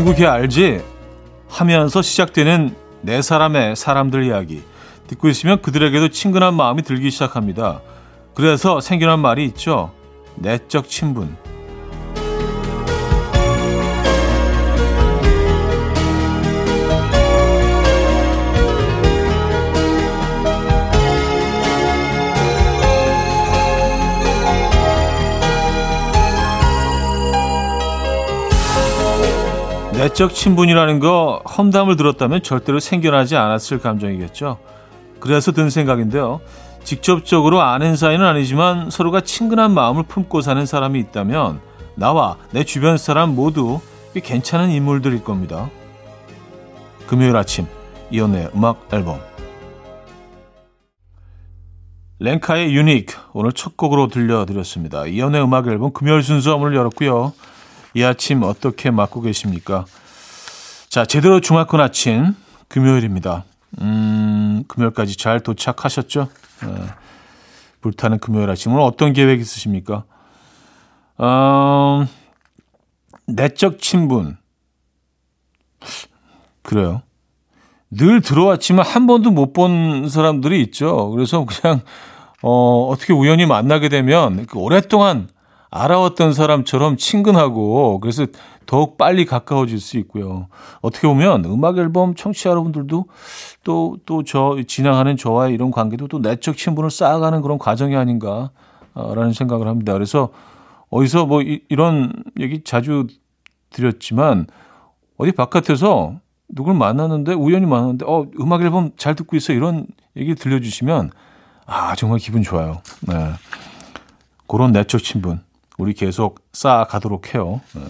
친구 걔 알지? 하면서 시작되는 네 사람의 사람들 이야기. 듣고 있으면 그들에게도 친근한 마음이 들기 시작합니다. 그래서 생겨난 말이 있죠. 내적 친분. 내적 친분이라는 거 험담을 들었다면 절대로 생겨나지 않았을 감정이겠죠. 그래서 든 생각인데요. 직접적으로 아는 사이는 아니지만 서로가 친근한 마음을 품고 사는 사람이 있다면 나와 내 주변 사람 모두 괜찮은 인물들일 겁니다. 금요일 아침 이연의 음악 앨범 랭카의 유닉 오늘 첫 곡으로 들려드렸습니다. 이연의 음악 앨범 금요일 순서 문을 열었고요. 이 아침 어떻게 맞고 계십니까? 자, 제대로 중학군 아침 금요일입니다. 음, 금요일까지 잘 도착하셨죠? 네. 불타는 금요일 아침 오늘 어떤 계획 있으십니까? 어, 내적 친분. 그래요. 늘 들어왔지만 한 번도 못 본 사람들이 있죠. 그래서 그냥 어, 어떻게 우연히 만나게 되면 그 오랫동안 알아왔던 사람처럼 친근하고 그래서 더욱 빨리 가까워질 수 있고요. 어떻게 보면 음악 앨범 청취자 여러분들도 또 또 저 진행하는 저와의 이런 관계도 또 내적 친분을 쌓아가는 그런 과정이 아닌가라는 생각을 합니다. 그래서 어디서 뭐 이, 이런 얘기 자주 드렸지만 어디 바깥에서 누굴 만났는데 우연히 만났는데 어 음악 앨범 잘 듣고 있어 이런 얘기 들려주시면 아 정말 기분 좋아요. 네. 그런 내적 친분 우리 계속 쌓아가도록 해요. 네.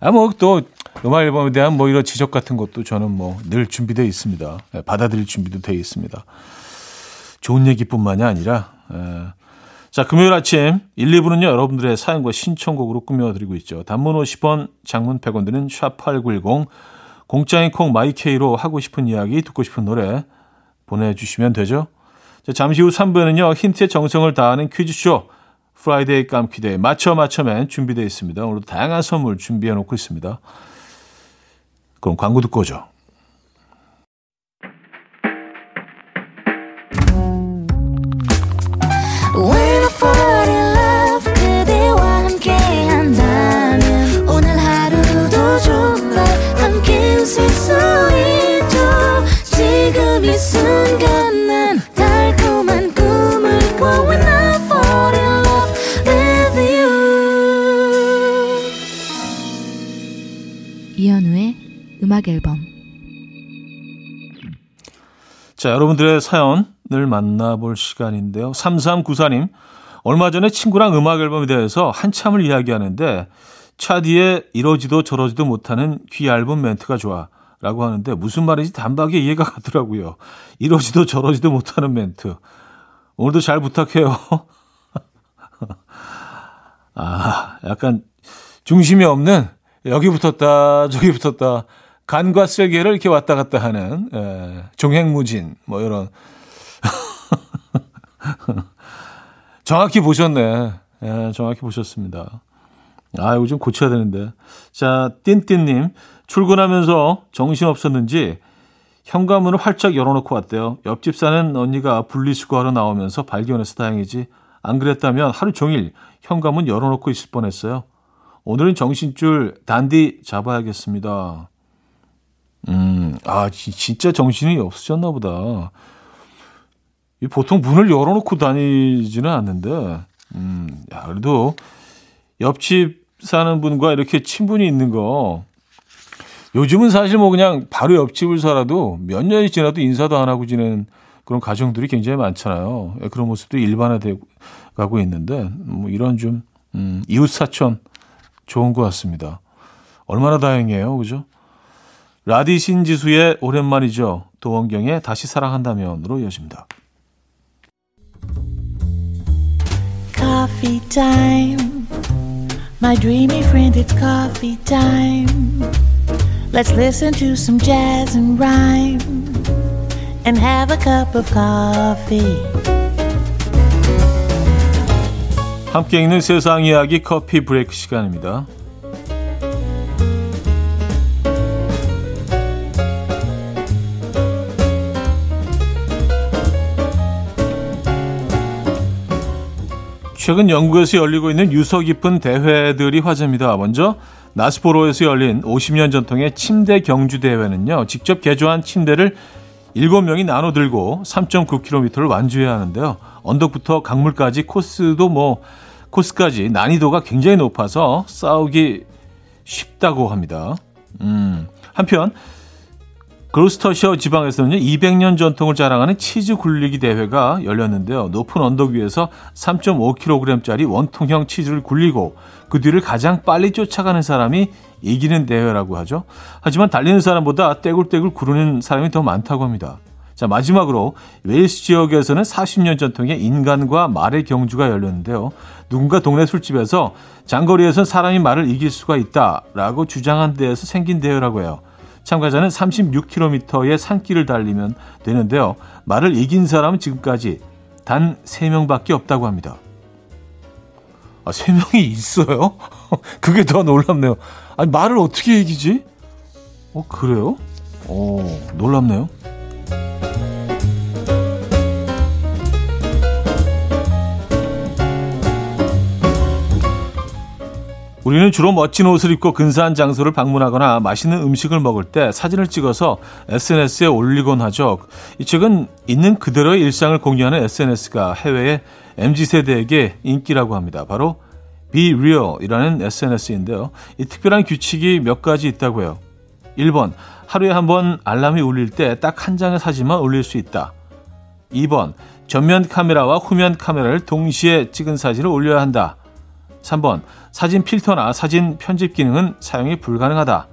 아뭐 또 음악 앨범에 대한 뭐 이런 지적 같은 것도 저는 뭐 늘 준비되어 있습니다. 네, 받아들일 준비도 되어 있습니다. 좋은 얘기뿐만이 아니라 네. 자 금요일 아침 1, 2부는요 여러분들의 사연과 신청곡으로 꾸며드리고 있죠. 단문 50원, 장문 100원 드는 샵8910 공짜인 콩 마이케이로 하고 싶은 이야기 듣고 싶은 노래 보내주시면 되죠. 자, 잠시 후 3부에는요 힌트의 정성을 다하는 퀴즈쇼 Friday 깜퀴데이 맞춰 맞춰맨 준비되어 있습니다. 오늘도 다양한 선물 준비해 놓고 있습니다. 그럼 광고 듣고 오죠. 자, 여러분들의 사연을 만나볼 시간인데요. 3394님, 얼마 전에 친구랑 음악 앨범에 대해서 한참을 이야기하는데 차 뒤에 이러지도 저러지도 못하는 귀 얇은 멘트가 좋아 라고 하는데 무슨 말인지 단박에 이해가 가더라고요. 이러지도 저러지도 못하는 멘트. 오늘도 잘 부탁해요. 아, 약간 중심이 없는 여기 붙었다, 저기 붙었다. 간과 쓸개를 이렇게 왔다 갔다 하는, 예, 종횡무진, 뭐 이런. 정확히 보셨네. 예, 정확히 보셨습니다. 아, 이거 좀 고쳐야 되는데. 자, 띵띵님. 출근하면서 정신없었는지 현관문을 활짝 열어놓고 왔대요. 옆집 사는 언니가 분리수거하러 나오면서 발견해서 다행이지. 안 그랬다면 하루 종일 현관문 열어놓고 있을 뻔했어요. 오늘은 정신줄 단디 잡아야겠습니다. 음, 아, 진짜 정신이 없으셨나 보다. 보통 문을 열어놓고 다니지는 않는데, 음, 야, 그래도 옆집 사는 분과 이렇게 친분이 있는 거, 요즘은 사실 뭐 그냥 바로 옆집을 살아도 몇 년이 지나도 인사도 안 하고 지내는 그런 가정들이 굉장히 많잖아요. 예, 그런 모습도 일반화되고 가고 있는데, 뭐 이런 좀, 음, 이웃사촌, 좋은 것 같습니다. 얼마나 다행이에요. 그죠? 라디 신지수의 오랜만이죠. 도원경의 다시 사랑한다면으로 이어집니다. Coffee time. My dreamy friend, it's coffee time. Let's listen to some jazz and rhyme and have a cup of coffee. 함께 읽는 세상 이야기 커피 브레이크 시간입니다. 최근 영국에서 열리고 있는 유서 깊은 대회들이 화제입니다. 먼저 나스포로에서 열린 50년 전통의 침대 경주 대회는요. 직접 개조한 침대를 7명이 나눠 들고 3.9km를 완주해야 하는데요. 언덕부터 강물까지 코스도 뭐 코스까지 난이도가 굉장히 높아서 싸우기 쉽다고 합니다. 음, 한편 그로스터셔 지방에서는 200년 전통을 자랑하는 치즈 굴리기 대회가 열렸는데요. 높은 언덕 위에서 3.5kg짜리 원통형 치즈를 굴리고 그 뒤를 가장 빨리 쫓아가는 사람이 이기는 대회라고 하죠. 하지만 달리는 사람보다 떼굴떼굴 구르는 사람이 더 많다고 합니다. 자, 마지막으로 웨일스 지역에서는 40년 전통의 인간과 말의 경주가 열렸는데요. 누군가 동네 술집에서 장거리에선 사람이 말을 이길 수가 있다라고 주장한 데에서 생긴 대회라고 해요. 참가자는 36km의 산길을 달리면 되는데요. 말을 이긴 사람은 지금까지 단 3명밖에 없다고 합니다. 아, 3명이 있어요? 그게 더 놀랍네요. 아니, 말을 어떻게 이기지? 어, 그래요? 어, 놀랍네요. 우리는 주로 멋진 옷을 입고 근사한 장소를 방문하거나 맛있는 음식을 먹을 때 사진을 찍어서 SNS에 올리곤 하죠. 이 책은 있는 그대로의 일상을 공유하는 SNS가 해외의 MZ세대에게 인기라고 합니다. 바로 Be Real이라는 SNS인데요. 이 특별한 규칙이 몇 가지 있다고 해요. 1번, 하루에 한 번 알람이 울릴 때 딱 한 장의 사진만 올릴 수 있다. 2번, 전면 카메라와 후면 카메라를 동시에 찍은 사진을 올려야 한다. 3번 사진 필터나 사진 편집 기능은 사용이 불가능하다.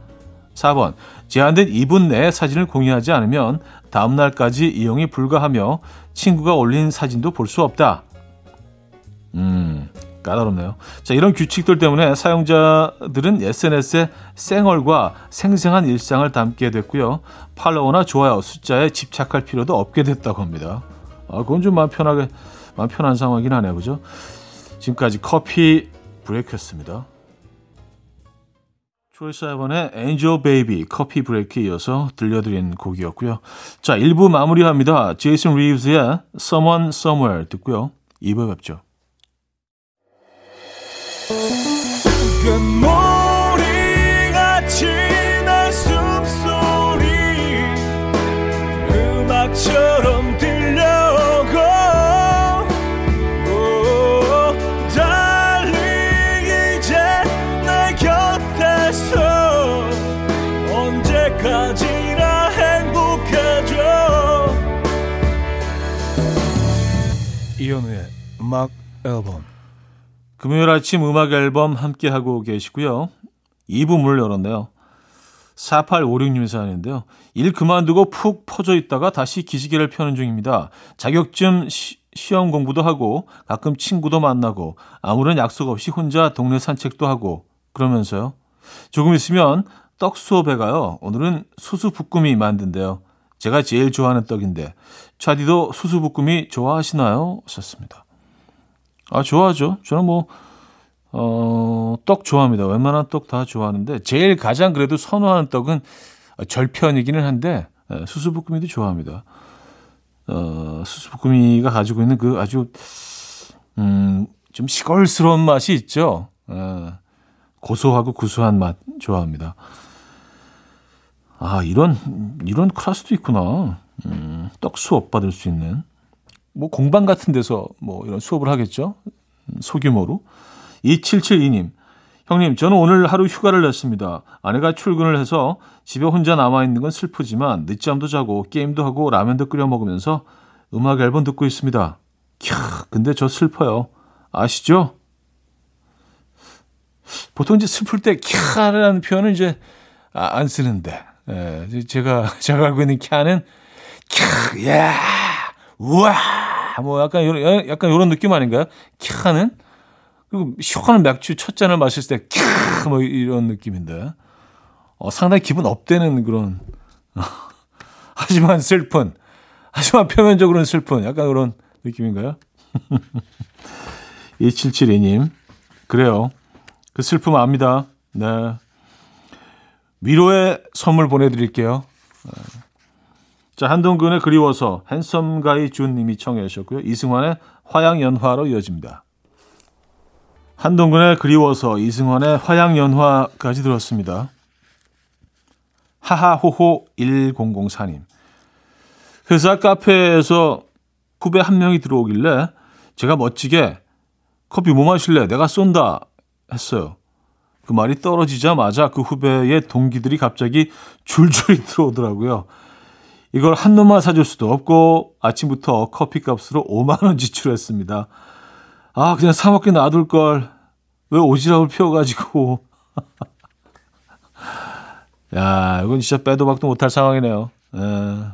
4번 제한된 2분 내에 사진을 공유하지 않으면 다음 날까지 이용이 불가하며 친구가 올린 사진도 볼 수 없다. 음, 까다롭네요. 자, 이런 규칙들 때문에 사용자들은 SNS에 생얼과 생생한 일상을 담게 됐고요. 팔로워나 좋아요 숫자에 집착할 필요도 없게 됐다고 합니다. 아, 그건 좀 마음 편하게, 마음 편한 상황이긴 하네요. 그죠? 지금까지 커피 브레이크였습니다. 트로이 사이번의 Angel Baby 커피 브레이크에 이어서 들려드린 곡이었고요. 자, 1부 마무리합니다. 제이슨 리브스의 Someone Somewhere 듣고요. 2부에 뵙죠. 음악 앨범 금요일 아침 음악 앨범 함께 하고 계시고요. 2부 문을 열었네요. 4856님 사연인데요. 일 그만두고 푹 퍼져 있다가 다시 기지개를 펴는 중입니다. 자격증 시, 시험 공부도 하고 가끔 친구도 만나고 아무런 약속 없이 혼자 동네 산책도 하고 그러면서요. 조금 있으면 떡 수업에 가요. 오늘은 수수부꾸미 만든대요. 제가 제일 좋아하는 떡인데 차디도 수수부꾸미 좋아하시나요? 하셨습니다. 아 좋아하죠. 저는 뭐 어, 떡 좋아합니다. 웬만한 떡 다 좋아하는데 제일 가장 그래도 선호하는 떡은 절편이기는 한데 예, 수수부꾸미도 좋아합니다. 어, 수수부꾸미가 가지고 있는 그 아주 음, 좀 시골스러운 맛이 있죠. 어, 고소하고 구수한 맛 좋아합니다. 아, 이런, 이런 클래스도 있구나. 음, 떡 수업 받을 수 있는. 뭐 공방 같은 데서 뭐 이런 수업을 하겠죠. 소규모로. 2772님. 형님, 저는 오늘 하루 휴가를 냈습니다. 아내가 출근을 해서 집에 혼자 남아있는 건 슬프지만 늦잠도 자고 게임도 하고 라면도 끓여 먹으면서 음악 앨범 듣고 있습니다. 캬, 근데 저 슬퍼요. 아시죠? 보통 이제 슬플 때 캬라는 표현은 이제 아, 안 쓰는데 예, 제가 제가 알고 있는 캬는 캬, 야, 우와, 뭐 약간 이런 약간 이런 느낌 아닌가요? 캬는 그리고 시원한 맥주 첫 잔을 마셨을 때 캬, 뭐 이런 느낌인데, 어, 상당히 기분 업되는 그런 하지만 슬픈, 하지만 표면적으로는 슬픈 약간 그런 느낌인가요? 2772님, 그래요. 그 슬픔 압니다. 네. 위로의 선물 보내드릴게요. 자, 한동근의 그리워서 핸섬가이 준님이 청해 주셨고요. 이승환의 화양연화로 이어집니다. 한동근의 그리워서 이승환의 화양연화까지 들었습니다. 하하호호 1004님. 회사 카페에서 후배 한 명이 들어오길래 제가 멋지게 커피 뭐 마실래? 내가 쏜다 했어요. 그 말이 떨어지자마자 그 후배의 동기들이 갑자기 줄줄이 들어오더라고요. 이걸 한 놈만 사줄 수도 없고 아침부터 커피 값으로 5만 원 지출했습니다. 아 그냥 사 먹게 놔둘 걸 왜 오지랖을 피워가지고 야 이건 진짜 빼도 박도 못할 상황이네요. 에,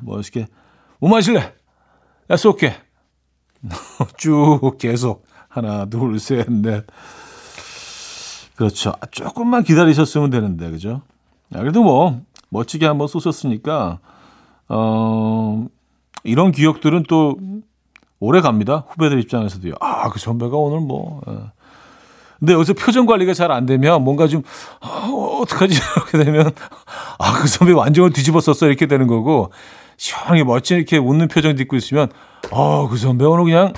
뭐 이렇게 뭐 마실래? 야 쏠게. 쭉 계속 하나 둘 셋 넷. 그렇죠. 조금만 기다리셨으면 되는데 그죠? 야, 그래도 뭐 멋지게 한번 쏘셨으니까 어 이런 기억들은 또 오래 갑니다. 후배들 입장에서도요. 아, 그 선배가 오늘 뭐. 예. 근데 여기서 표정 관리가 잘 안 되면 뭔가 좀, 어, 어떡하지? 이렇게 되면, 아, 그 선배 완전히 뒤집어 썼어. 이렇게 되는 거고, 시원하게 멋진 이렇게 웃는 표정 짓고 있으면, 아, 그 선배 오늘 그냥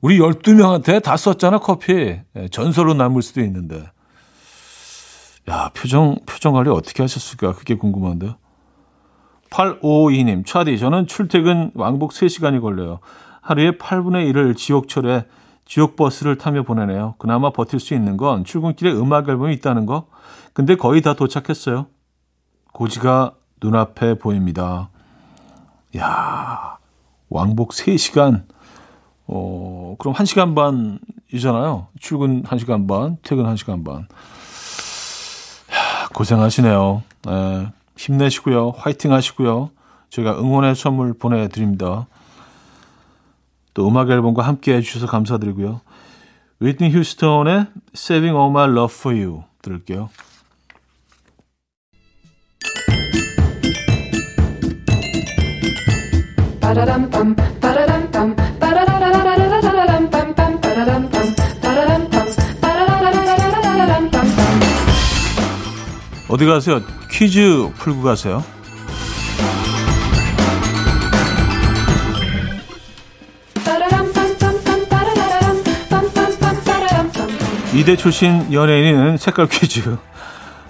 우리 12명한테 다 썼잖아, 커피. 예, 전설로 남을 수도 있는데. 야, 표정, 표정 관리 어떻게 하셨을까? 그게 궁금한데요. 8552님, 차디, 저는 출퇴근 왕복 3시간이 걸려요. 하루에 8분의 1을 지옥철에 지옥버스를 타며 보내네요. 그나마 버틸 수 있는 건 출근길에 음악 앨범이 있다는 거. 근데 거의 다 도착했어요. 고지가 눈앞에 보입니다. 야 왕복 3시간. 어, 그럼 1시간 반이잖아요. 출근 1시간 반, 퇴근 1시간 반. 야, 고생하시네요. 네, 힘내시고요. 화이팅 하시고요. 저희가 응원의 선물 보내드립니다. 또 음악 앨범과 함께 해주셔서 감사드리고요. 위트니 휴스턴의 Saving All My Love For You 들을게요. 어디 가세요? 퀴즈 풀고 가세요. 이대 출신 연예인은 색깔 퀴즈.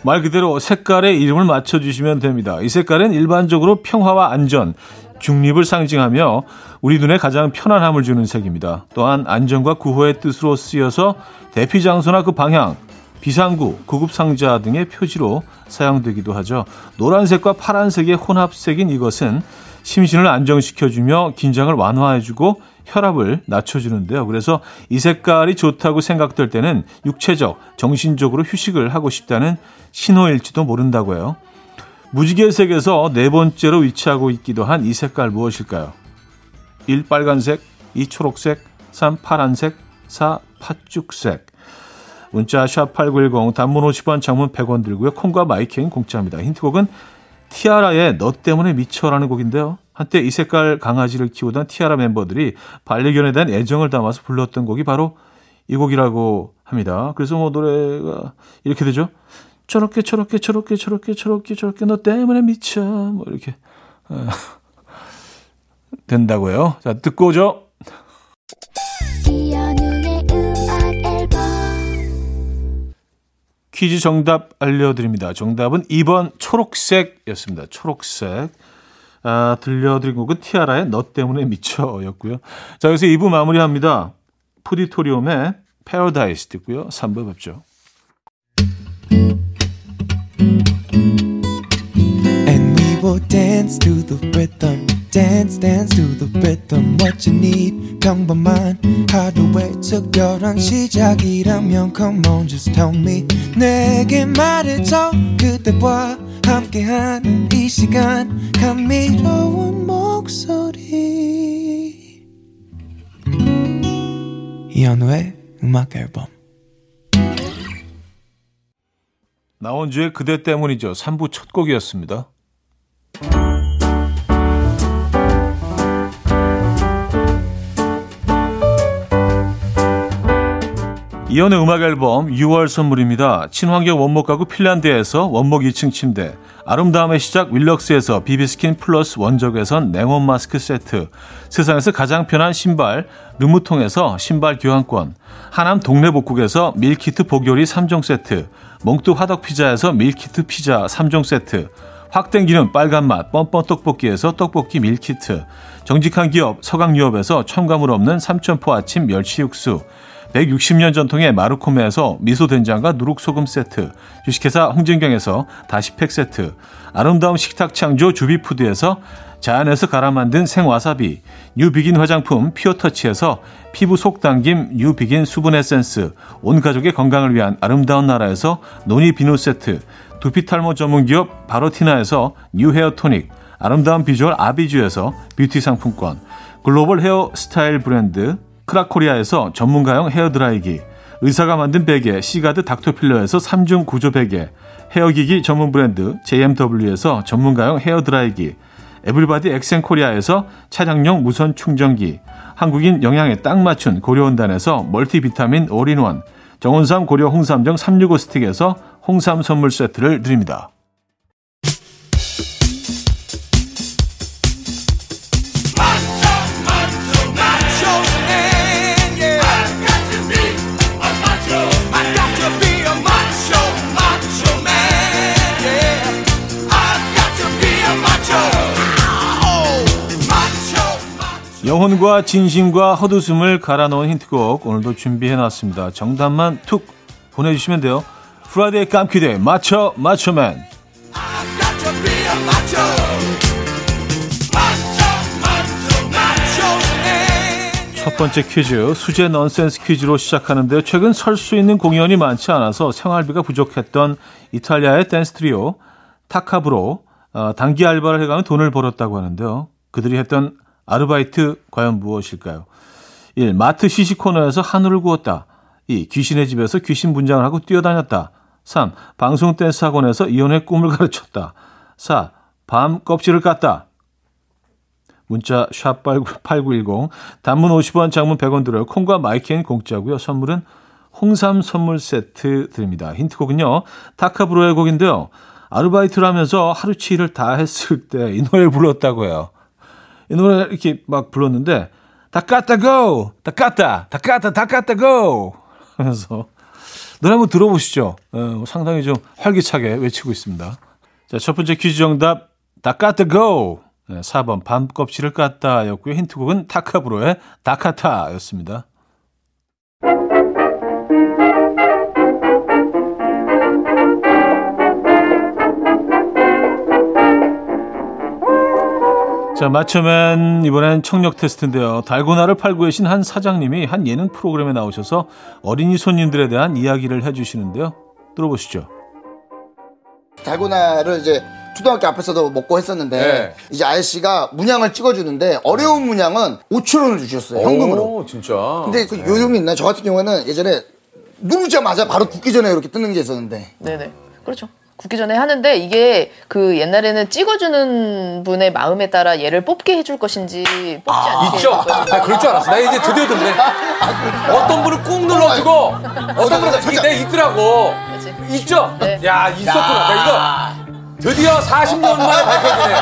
말 그대로 색깔의 이름을 맞춰주시면 됩니다. 이 색깔은 일반적으로 평화와 안전, 중립을 상징하며 우리 눈에 가장 편안함을 주는 색입니다. 또한 안전과 구호의 뜻으로 쓰여서 대피 장소나 그 방향, 비상구, 구급상자 등의 표지로 사용되기도 하죠. 노란색과 파란색의 혼합색인 이것은 심신을 안정시켜주며 긴장을 완화해주고 혈압을 낮춰주는데요. 그래서 이 색깔이 좋다고 생각될 때는 육체적, 정신적으로 휴식을 하고 싶다는 신호일지도 모른다고 해요. 무지개색에서 네 번째로 위치하고 있기도 한 이 색깔 무엇일까요? 1. 빨간색 2. 초록색 3. 파란색 4. 팥죽색 문자 샵8910 단문 50원 장문 100원 들고요. 콩과 마이킹 공짜입니다. 힌트곡은 티아라의 너 때문에 미쳐라는 곡인데요. 한때 이 색깔 강아지를 키우던 티아라 멤버들이 반려견에 대한 애정을 담아서 불렀던 곡이 바로 이 곡이라고 합니다. 그래서 뭐 노래가 이렇게 되죠. 저렇게 저렇게 저렇게 저렇게 저렇게 저렇게 너 때문에 미쳐 뭐 이렇게 어, 된다고요. 자 듣고 오죠. 퀴즈 정답 알려드립니다. 정답은 2번 초록색이었습니다. 초록색. 아, 들려드린 곡은 티아라의 너 때문에 미쳐였고요. 자, 여기서 2부 마무리합니다. 푸디토리움의 패러다이스 듣고요. 3부 뵙죠. Will dance to the rhythm. dance dance to the rhythm what you need 평범한 하루의 특별한 시작이라면 come on just tell me 내게 말해줘 그대와 함께한 이 시간 감미로운 목소리 이현우의 음악 앨범 나온 주에 그대 때문이죠 3부 첫 곡이었습니다 이연의 음악 앨범 6월 선물입니다. 친환경 원목 가구 핀란드에서 원목 2층 침대, 아름다움의 시작 윌럭스에서 비비스킨 플러스 원적외선 냉온 마스크 세트, 세상에서 가장 편한 신발 르무통에서 신발 교환권, 하남 동네복국에서 밀키트 복요리 3종 세트, 몽뚜 화덕 피자에서 밀키트 피자 3종 세트, 확 땡기는 빨간맛 뻔뻔 떡볶이에서 떡볶이 밀키트, 정직한 기업 서강유업에서 첨가물 없는 삼천포 아침 멸치 육수, 160년 전통의 마루코메에서 미소된장과 누룩소금 세트, 주식회사 홍진경에서 다시팩 세트, 아름다운 식탁 창조 주비푸드에서 자연에서 갈아 만든 생와사비, 뉴비긴 화장품 피어터치에서 피부 속 당김 뉴비긴 수분 에센스, 온 가족의 건강을 위한 아름다운 나라에서 노니 비누 세트, 두피탈모 전문기업 바로티나에서 뉴 헤어 토닉, 아름다운 비주얼 아비주에서 뷰티 상품권, 글로벌 헤어 스타일 브랜드 크라코리아에서 전문가용 헤어드라이기, 의사가 만든 베개 시가드 닥터필러에서 3중 구조 베개, 헤어기기 전문 브랜드 JMW에서 전문가용 헤어드라이기, 에블바디 엑센코리아에서 차량용 무선 충전기, 한국인 영양에 딱 맞춘 고려원단에서 멀티비타민 올인원, 정원삼 고려 홍삼정 365 스틱에서 홍삼 선물 세트를 드립니다. 영혼과 진심과 헛웃음을 갈아 넣은 힌트곡 오늘도 준비해놨습니다. 정답만 툭 보내주시면 돼요. Friday 깜퀴대 맞춰 맞춰맨 첫 번째 퀴즈 수제 넌센스 퀴즈로 시작하는데요. 최근 설 수 있는 공연이 많지 않아서 생활비가 부족했던 이탈리아의 댄스 트리오 타카브로 어, 단기 알바를 해가며 돈을 벌었다고 하는데요. 그들이 했던 아르바이트 과연 무엇일까요? 1. 마트 시식 코너에서 한우를 구웠다. 2. 귀신의 집에서 귀신 분장을 하고 뛰어다녔다. 3. 방송 댄스 학원에서 이혼의 꿈을 가르쳤다. 4. 밤 껍질을 깠다. 문자 샵 8910 단문 50원 장문 100원 들어요. 콩과 마이크는 공짜고요. 선물은 홍삼 선물 세트 드립니다. 힌트곡은요. 타카브로의 곡인데요. 아르바이트를 하면서 하루치를 다 했을 때 이 노래를 불렀다고 해요. 이 노래 이렇게 막 불렀는데 다 깠다 고! 다 깠다! 다 깠다! 다 깠다 고! 하면서 노래 한번 들어보시죠. 어, 상당히 좀 활기차게 외치고 있습니다. 자, 첫 번째 퀴즈 정답 다 깠다 고! 네, 4번 밤 껍질을 깠다 였고요. 힌트곡은 타카브로의 다카타 였습니다. 자, 맞춰맨 이번엔 청력 테스트인데요. 달고나를 팔고 계신 한 사장님이 한 예능 프로그램에 나오셔서 어린이 손님들에 대한 이야기를 해주시는데요. 들어보시죠. 달고나를 이제 초등학교 앞에서도 먹고 했었는데 네. 이제 아저씨가 문양을 찍어주는데 어려운 문양은 5천 원을 주셨어요 현금으로. 오, 진짜. 근데 그 네. 요즘이 있나요? 저 같은 경우에는 예전에 누르자마자 바로 굽기 전에 이렇게 뜨는 게 있었는데. 네네. 그렇죠. 굽기 전에 하는데 이게 그 옛날에는 찍어주는 분의 마음에 따라 얘를 뽑게 해줄 것인지 뽑지 아, 않게 있죠. 아, 그럴 줄 알았어. 나 이제 드디어 듣네. 어떤 분은 꾹 눌러주고 어떤 분은 이게 내 있더라고. 그치. 있죠. 네. 야 있었구나. 나 이거 드디어 40년 만에 밝혀지네.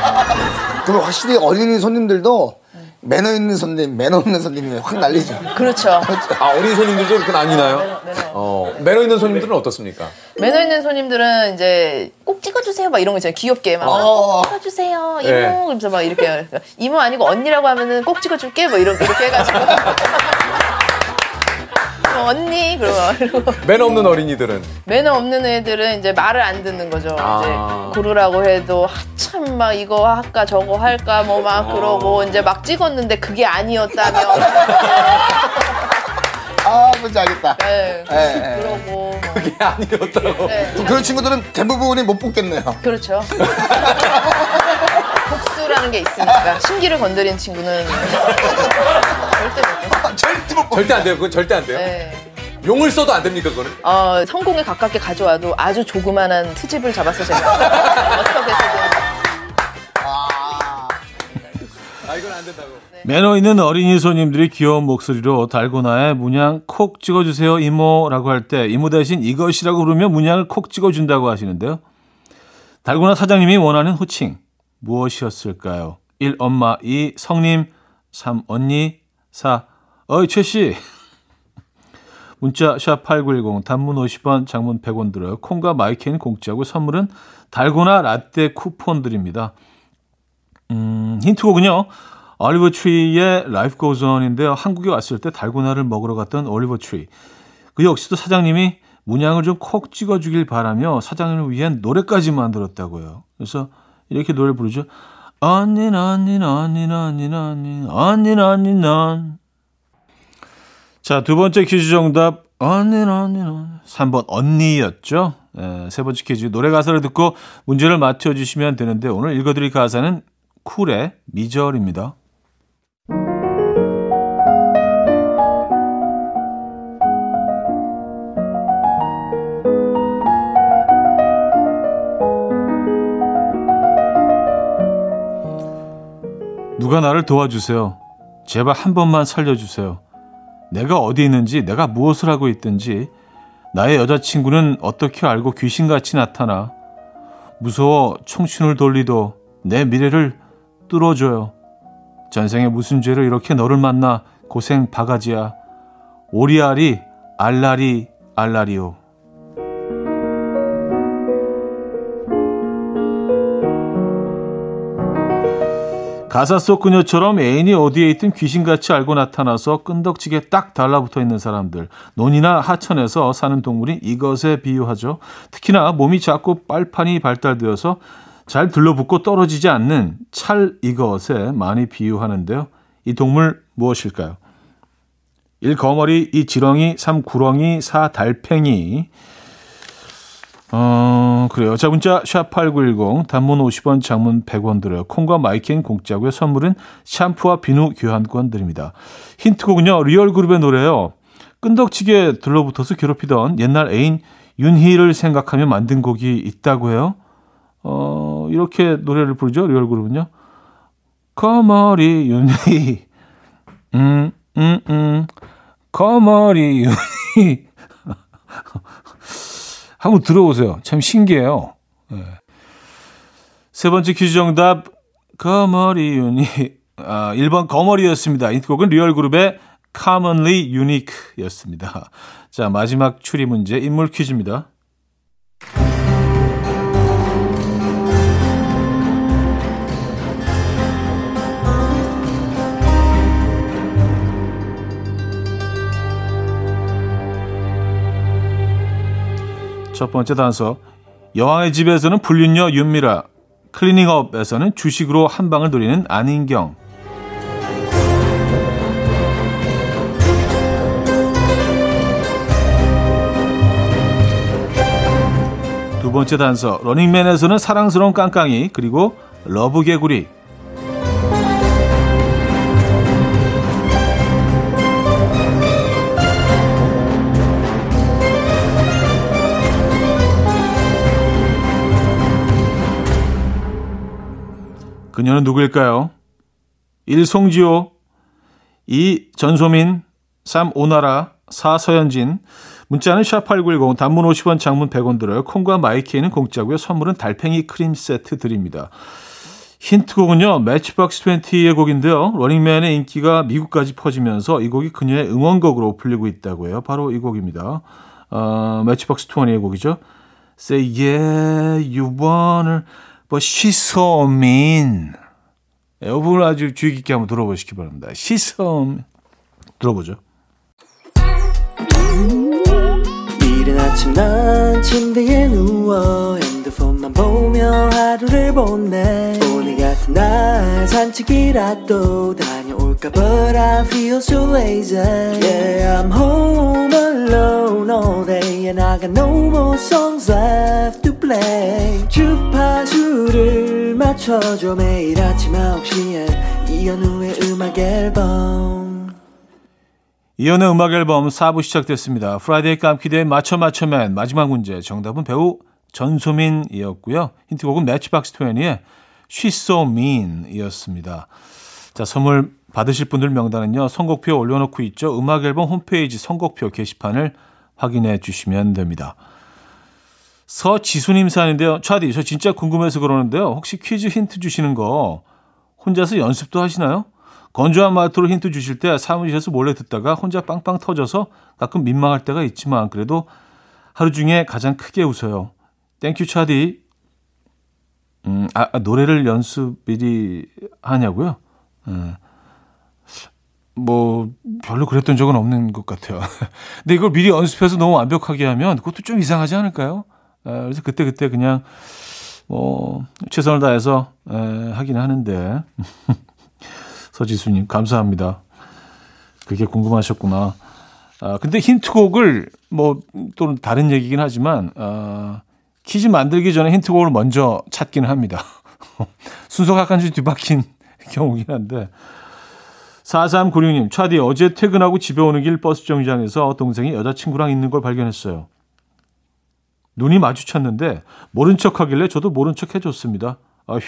그럼 확실히 어린이 손님들도 매너 있는 손님, 매너 없는 손님이 확 날리죠. 그렇죠. 아, 어린 손님들도 그렇게 나뉘나요? 매너, 매너. 어, 매너 있는 손님들은 어떻습니까? 매너 있는 손님들은 이제 꼭 찍어주세요. 막 이런 거 있잖아요. 귀엽게. 막, 어. 꼭 찍어주세요. 이모. 네. 그래서 막 이렇게. 이모 아니고 언니라고 하면은 꼭 찍어줄게. 뭐 이렇게, 이렇게 해가지고. 어, 언니 그러고 매너 없는 어린이들은 매너 없는 애들은 이제 말을 안 듣는 거죠. 아. 이제 고르라고 해도 한참 막 이거 할까 저거 할까 뭐막 아. 그러고 이제 막 찍었는데 그게 아니었다며. 아, 뭔지 알겠다. 네. 네. 네. 그러고 그게 아니었다고. 네. 그런 친구들은 대부분이 못 뽑겠네요. 그렇죠. 복수라는 게 있으니까 심기를 건드린 친구는 절대 못 뽑. 절대 못 절대 안 돼요. 그건 절대 안 돼요. 네. 용을 써도 안 됩니까 그거는? 어 성공에 가깝게 가져와도 아주 조그만한 트집을 잡아서 제가 어떻게든 아, 이건 안 된다고. 매너 있는 어린이 손님들이 귀여운 목소리로 달고나에 문양 콕 찍어주세요 이모라고 할 때 이모 대신 이것이라고 부르면 문양을 콕 찍어준다고 하시는데요. 달고나 사장님이 원하는 호칭 무엇이었을까요? 1. 엄마 2. 성님 3. 언니 4. 어이 최씨 문자 샵 8910 단문 50원 장문 100원 들어요. 콩과 마이케이는 공짜고 선물은 달고나 라떼 쿠폰 드립니다. 음, 힌트곡은요. 올리버 트리의 Life Goes On인데요. 한국에 왔을 때 달고나를 먹으러 갔던 올리버 트리. 그 역시도 사장님이 문양을 좀 콕 찍어주길 바라며 사장님을 위한 노래까지 만들었다고요. 그래서 이렇게 노래 부르죠. 언닌 언닌 언닌 언닌 언닌 언닌 언닌 넌 자, 두 번째 퀴즈 정답. 언니, 언니, 언니. 3번 언니였죠. 에, 세 번째 퀴즈. 노래 가사를 듣고 문제를 맞춰 주시면 되는데 오늘 읽어 드릴 가사는 쿨의 미절입니다. 누가 나를 도와주세요. 제발 한 번만 살려주세요. 내가 어디 있는지, 내가 무엇을 하고 있든지, 나의 여자친구는 어떻게 알고 귀신같이 나타나. 무서워 청춘을 돌리도 내 미래를 뚫어줘요. 전생에 무슨 죄로 이렇게 너를 만나 고생 바가지야. 오리알이 알라리 알라리오. 가사 속 그녀처럼 애인이 어디에 있든 귀신같이 알고 나타나서 끈덕지게 딱 달라붙어 있는 사람들. 논이나 하천에서 사는 동물이 이것에 비유하죠. 특히나 몸이 작고 빨판이 발달되어서 잘 들러붙고 떨어지지 않는 찰 이것에 많이 비유하는데요. 이 동물 무엇일까요? 1. 거머리, 2. 지렁이, 3. 구렁이, 4. 달팽이. 어, 그래요. 자, 문자 샵8910 단문 50원, 장문 100원 들어요. 콩과 마이킹 공짜고요. 선물은 샴푸와 비누 교환권 드립니다. 힌트곡은요. 리얼 그룹의 노래요. 끈덕지게 들러붙어서 괴롭히던 옛날 애인 윤희를 생각하며 만든 곡이 있다고 해요. 어, 이렇게 노래를 부르죠. 리얼 그룹은요. 거머리 윤희 음, 음, 음. 거머리 윤희 한번 들어보세요. 참 신기해요. 네. 세 번째 퀴즈 정답 거머리 유니 아, 1번 거머리였습니다. 이 곡은 리얼그룹의 Commonly Unique였습니다. 자 마지막 추리 문제 인물 퀴즈입니다. 첫 번째 단서. 여왕의 집에서는 불륜녀 윤미라, 클리닝업에서는 주식으로 한 방을 노리는 안인경. 두 번째 단서. 러닝맨에서는 사랑스러운 깡깡이, 그리고 러브 개구리. 그녀는 누구일까요? 1. 송지호 2. 전소민 3. 오나라 4. 서현진 문자는 샵8910 단문 50원 장문 100원 들어요. 콩과 마이케이는 공짜고요. 선물은 달팽이 크림 세트 드립니다. 힌트곡은요. 매치박스 20의 곡인데요. 러닝맨의 인기가 미국까지 퍼지면서 이 곡이 그녀의 응원곡으로 불리고 있다고 해요. 바로 이 곡입니다. 어, 매치박스 20의 곡이죠. Say yeah, you wanna so mean. 이 부분 아주 주의 깊게 한번 들어보시기 바랍니다. Mean. 들어보죠. 이른 아침 난 침대에 누워 핸드폰만 보며 하루를 보내 오늘 같은 날 산책이라도 다녀올까 But I feel so lazy Yeah I'm home alone all day And I got no more songs left to play 주파수를 맞춰줘 매일 아침 9시에 이현우의 음악 앨범 이현우의 음악 앨범 4부 시작됐습니다. Friday 깜퀴대의 맞춰 맞춰맨 마지막 문제 정답은 배우 전소민이었고요. 힌트곡은 매치박스 20의 She's So Mean 이었습니다. 자, 선물 받으실 분들 명단은요. 선곡표 올려놓고 있죠. 음악 앨범 홈페이지 선곡표 게시판을 확인해 주시면 됩니다. 서지수님 사연인데요. 차디, 저 진짜 궁금해서 그러는데요. 혹시 퀴즈 힌트 주시는 거 혼자서 연습도 하시나요? 건조한 말투로 힌트 주실 때 사무실에서 몰래 듣다가 혼자 빵빵 터져서 가끔 민망할 때가 있지만 그래도 하루 중에 가장 크게 웃어요. Thank you 차디. 음, 아, 아 노래를 연습 미리 하냐고요? 음, 뭐 별로 그랬던 적은 없는 것 같아요. 근데 이걸 미리 연습해서 너무 완벽하게 하면 그것도 좀 이상하지 않을까요? 에, 그래서 그때 그때 그냥 뭐 최선을 다해서 에, 하긴 하는데 서지수님 감사합니다. 그게 궁금하셨구나. 아, 근데 힌트곡을 뭐 또는 다른 얘기긴 하지만 아, 퀴즈 만들기 전에 힌트곡을 먼저 찾기는 합니다. 순서가 약간 좀 뒤바뀐 경우긴 한데 4396님, 차디 어제 퇴근하고 집에 오는 길 버스 정류장에서 동생이 여자친구랑 있는 걸 발견했어요. 눈이 마주쳤는데 모른 척 하길래 저도 모른 척 해줬습니다. 아휴,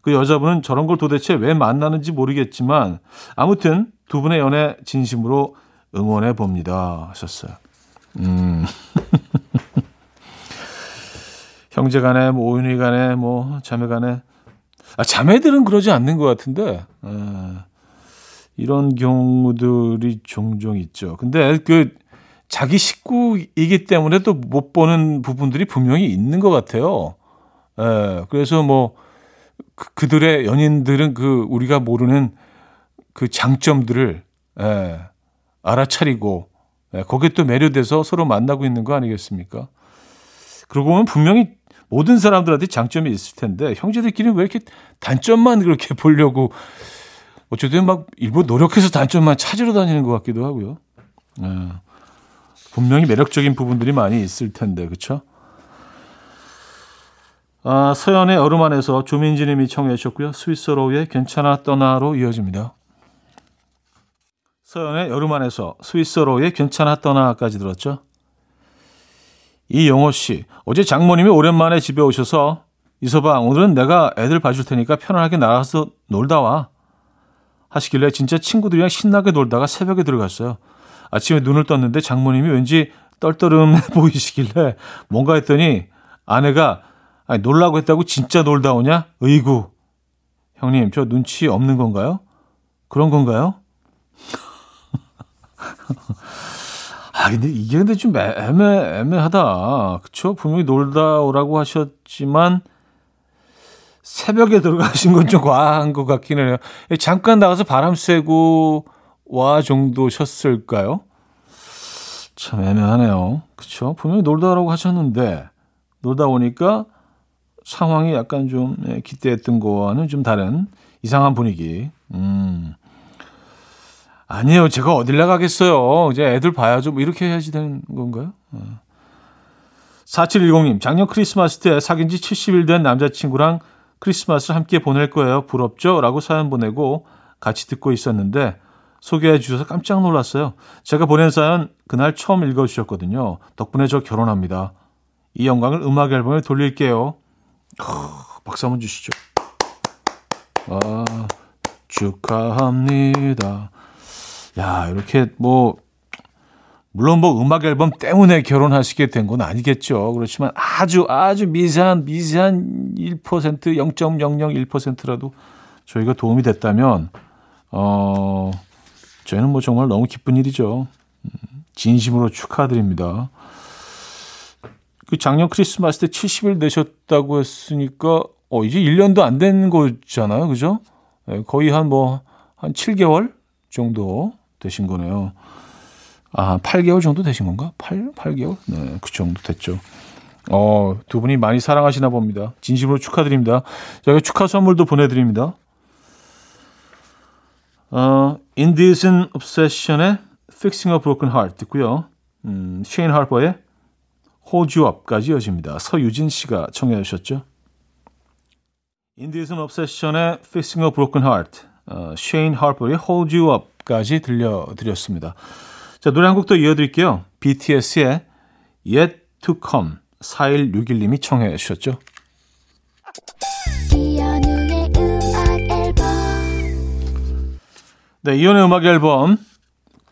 그 여자분은 저런 걸 도대체 왜 만나는지 모르겠지만 아무튼 두 분의 연애 진심으로 응원해 봅니다. 하셨어요. 음. 형제 간에, 뭐, 오윤희 간에, 뭐, 자매 간에. 아, 자매들은 그러지 않는 것 같은데, 아, 이런 경우들이 종종 있죠. 근데 그, 자기 식구이기 때문에 또 못 보는 부분들이 분명히 있는 것 같아요. 예, 그래서 뭐, 그, 들의 연인들은 그, 우리가 모르는 그 장점들을, 예, 알아차리고, 예, 거기에 또 매료돼서 서로 만나고 있는 거 아니겠습니까? 그러고 보면 분명히 모든 사람들한테 장점이 있을 텐데 형제들끼리 왜 이렇게 단점만 그렇게 보려고 어쨌든 막 일부 노력해서 단점만 찾으러 다니는 것 같기도 하고요. 네. 분명히 매력적인 부분들이 많이 있을 텐데 그렇죠? 아, 서연의 얼음 안에서 조민지님이 청해 주셨고요. 스위스로의 괜찮아 떠나로 이어집니다. 서연의 여름 안에서 스위스로의 괜찮아 떠나까지 들었죠. 이영호 씨, 어제 장모님이 오랜만에 집에 오셔서 이서방, 오늘은 내가 애들 봐줄 테니까 편안하게 나가서 놀다 와. 하시길래 진짜 친구들이랑 신나게 놀다가 새벽에 들어갔어요. 아침에 눈을 떴는데 장모님이 왠지 떨떠름해 보이시길래 뭔가 했더니 아내가 아니, 놀라고 했다고 진짜 놀다 오냐? 의구. 형님, 저 눈치 없는 건가요? 그런 건가요? 아, 근데 이게 근데 좀 애매, 애매하다. 그쵸? 분명히 놀다 오라고 하셨지만, 새벽에 들어가신 건 좀 과한 것 같기는 해요. 잠깐 나가서 바람 쐬고 와 정도 셨을까요? 참 애매하네요. 그쵸? 분명히 놀다 오라고 하셨는데, 놀다 오니까 상황이 약간 좀 예, 기대했던 거와는 좀 다른 이상한 분위기. 음. 아니에요. 제가 어딜 나가겠어요. 이제 애들 봐야죠. 뭐 이렇게 해야지 되는 건가요? 4710님, 작년 크리스마스 때 사귄 지 70일 된 남자친구랑 크리스마스를 함께 보낼 거예요. 부럽죠? 라고 사연 보내고 같이 듣고 있었는데 소개해 주셔서 깜짝 놀랐어요. 제가 보낸 사연 그날 처음 읽어주셨거든요. 덕분에 저 결혼합니다. 이 영광을 음악 앨범에 돌릴게요. 박수 한번 주시죠. 아, 축하합니다. 야, 이렇게 뭐, 물론 뭐 음악 앨범 때문에 결혼하시게 된 건 아니겠죠. 그렇지만 아주 아주 미세한 미세한 1% 0.001%라도 저희가 도움이 됐다면 어 저희는 뭐 정말 너무 기쁜 일이죠. 음, 진심으로 축하드립니다. 그 작년 크리스마스 때 70일 내셨다고 했으니까 어 이제 1년도 안 된 거잖아요. 그죠? 네, 거의 한 뭐한 뭐 한 7개월 정도 되신 거네요. 아, 8개월 정도 되신 건가? 8, 8개월? 네, 그 정도 됐죠. 어, 두 분이 많이 사랑하시나 봅니다. 진심으로 축하드립니다. 저희가 축하 선물도 보내 드립니다. 어, Indecent Obsession의 Fixing a Broken Heart 듣고요. 음, 쉐인 할퍼의 Hold You Up까지 이어집니다. 서유진 씨가 청해 주셨죠. Indecent Obsession의 Fixing a Broken Heart, 어, 쉐인 할퍼의 Hold You Up 까지 들려드렸습니다. 자, 노래 한 곡 더 이어드릴게요. BTS의 Yet to Come 4161님이 청해 주셨죠. 네, 이연의 음악 앨범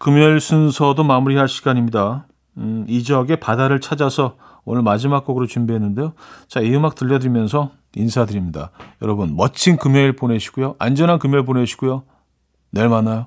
금요일 순서도 마무리할 시간입니다. 음, 이적의 바다를 찾아서 오늘 마지막 곡으로 준비했는데요. 자, 이 음악 들려드리면서 인사드립니다. 여러분, 멋진 금요일 보내시고요. 안전한 금요일 보내시고요. 내일 만나요.